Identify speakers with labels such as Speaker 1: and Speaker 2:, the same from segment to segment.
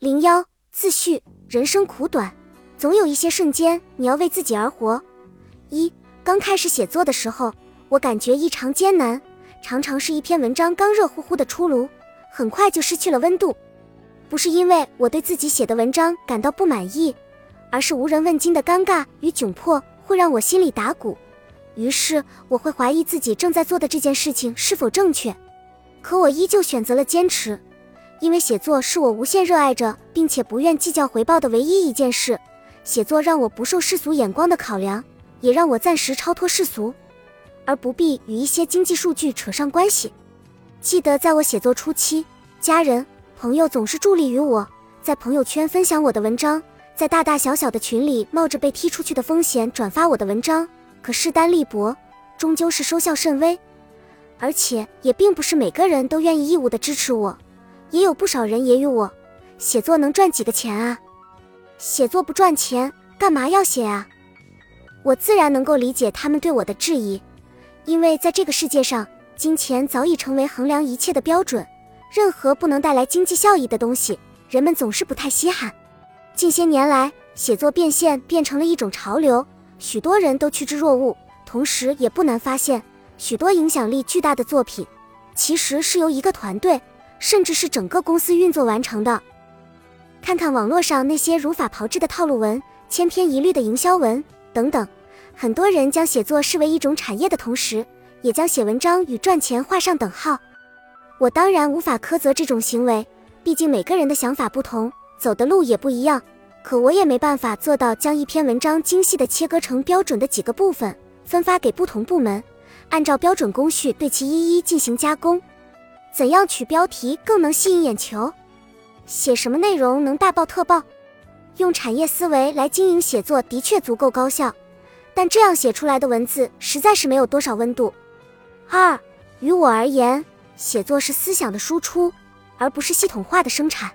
Speaker 1: 零幺自序：人生苦短，总有一些瞬间你要为自己而活。一刚开始写作的时候，我感觉异常艰难，常常是一篇文章刚热乎乎的出炉，很快就失去了温度。不是因为我对自己写的文章感到不满意，而是无人问津的尴尬与窘迫会让我心里打鼓。于是我会怀疑自己正在做的这件事情是否正确。可我依旧选择了坚持，因为写作是我无限热爱着并且不愿计较回报的唯一一件事。写作让我不受世俗眼光的考量，也让我暂时超脱世俗，而不必与一些经济数据扯上关系。记得在我写作初期，家人。朋友总是助力于我，在朋友圈分享我的文章，在大大小小的群里冒着被踢出去的风险转发我的文章。可势单力薄，终究是收效甚微，而且也并不是每个人都愿意义务的支持我，也有不少人揶揄我：写作能赚几个钱啊？写作不赚钱，干嘛要写啊？我自然能够理解他们对我的质疑，因为在这个世界上，金钱早已成为衡量一切的标准。任何不能带来经济效益的东西，人们总是不太稀罕。近些年来，写作变现变成了一种潮流，许多人都趋之若鹜。同时，也不难发现，许多影响力巨大的作品，其实是由一个团队，甚至是整个公司运作完成的。看看网络上那些如法炮制的套路文、千篇一律的营销文等等，很多人将写作视为一种产业的同时，也将写文章与赚钱画上等号。我当然无法苛责这种行为，毕竟每个人的想法不同，走的路也不一样。可我也没办法做到将一篇文章精细的切割成标准的几个部分，分发给不同部门，按照标准工序对其一一进行加工。怎样取标题更能吸引眼球？写什么内容能大爆特爆？用产业思维来经营写作的确足够高效，但这样写出来的文字实在是没有多少温度。二，于我而言。写作是思想的输出，而不是系统化的生产。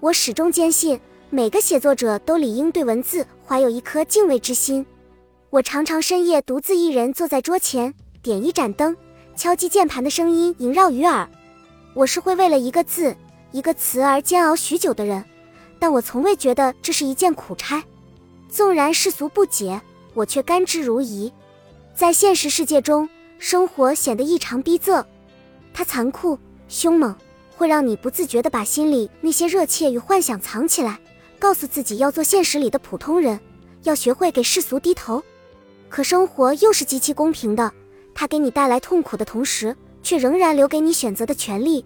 Speaker 1: 我始终坚信，每个写作者都理应对文字怀有一颗敬畏之心。我常常深夜独自一人坐在桌前，点一盏灯，敲击键盘的声音萦绕于耳。我是会为了一个字、一个词而煎熬许久的人，但我从未觉得这是一件苦差。纵然世俗不解，我却甘之如饴。在现实世界中，生活显得异常逼仄。它残酷凶猛，会让你不自觉地把心里那些热切与幻想藏起来，告诉自己要做现实里的普通人，要学会给世俗低头。可生活又是极其公平的，它给你带来痛苦的同时，却仍然留给你选择的权利。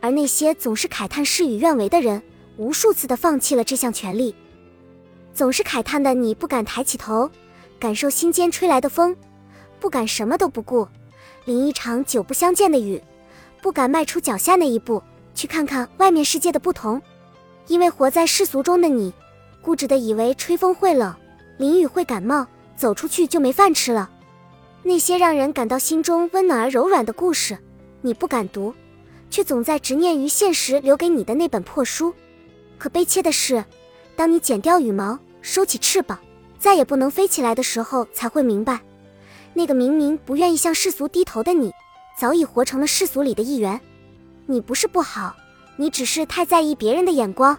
Speaker 1: 而那些总是慨叹事与愿违的人，无数次的放弃了这项权利。总是慨叹的你，不敢抬起头，感受心间吹来的风，不敢什么都不顾，淋一场久不相见的雨。不敢迈出脚下那一步，去看看外面世界的不同，因为活在世俗中的你，固执的以为吹风会冷，淋雨会感冒，走出去就没饭吃了。那些让人感到心中温暖而柔软的故事，你不敢读，却总在执念于现实留给你的那本破书。可悲切的是，当你剪掉羽毛，收起翅膀，再也不能飞起来的时候，才会明白，那个明明不愿意向世俗低头的你。早已活成了世俗里的一员。你不是不好，你只是太在意别人的眼光。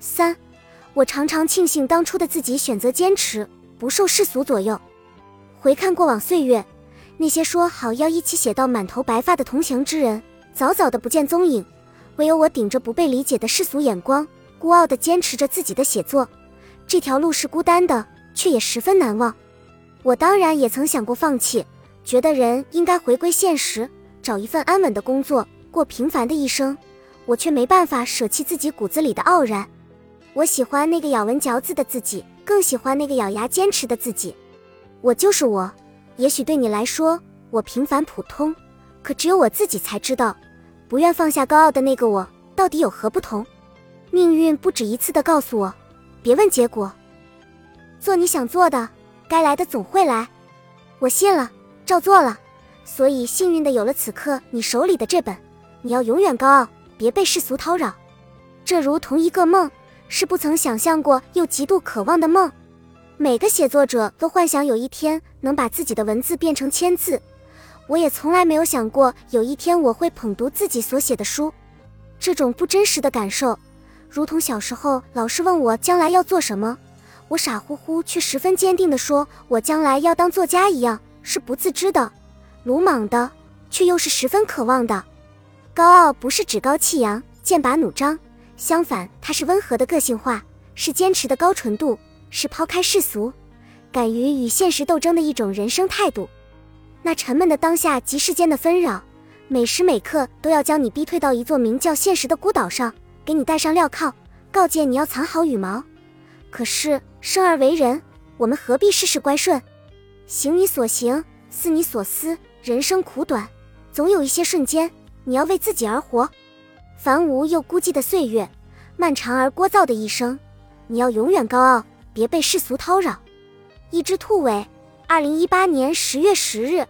Speaker 1: 三，我常常庆幸当初的自己选择坚持，不受世俗左右。回看过往岁月，那些说好要一起写到满头白发的同行之人，早早的不见踪影。唯有我顶着不被理解的世俗眼光，孤傲的坚持着自己的写作。这条路是孤单的，却也十分难忘。我当然也曾想过放弃。觉得人应该回归现实，找一份安稳的工作，过平凡的一生。我却没办法舍弃自己骨子里的傲然。我喜欢那个咬文嚼字的自己，更喜欢那个咬牙坚持的自己。我就是我。也许对你来说，我平凡普通，可只有我自己才知道，不愿放下高傲的那个我到底有何不同。命运不止一次的告诉我，别问结果，做你想做的，该来的总会来。我信了。照做了，所以幸运的有了此刻你手里的这本。你要永远高傲，别被世俗叨扰。这如同一个梦，是不曾想象过又极度渴望的梦。每个写作者都幻想有一天能把自己的文字变成千字，我也从来没有想过有一天我会捧读自己所写的书。这种不真实的感受，如同小时候老师问我将来要做什么，我傻乎乎却十分坚定地说我将来要当作家一样，是不自知的、鲁莽的，却又是十分渴望的。高傲不是趾高气扬、剑拔弩张，相反，它是温和的个性化，是坚持的高纯度，是抛开世俗，敢于与现实斗争的一种人生态度。那沉闷的当下及世间的纷扰，每时每刻都要将你逼退到一座名叫现实的孤岛上，给你戴上镣铐，告诫你要藏好羽毛。可是生而为人，我们何必事事乖顺？行你所行，思你所思。人生苦短，总有一些瞬间。你要为自己而活，繁无又孤寂的岁月，漫长而聒噪的一生，你要永远高傲，别被世俗叨扰。一只兔尾，二零一八年十月十日。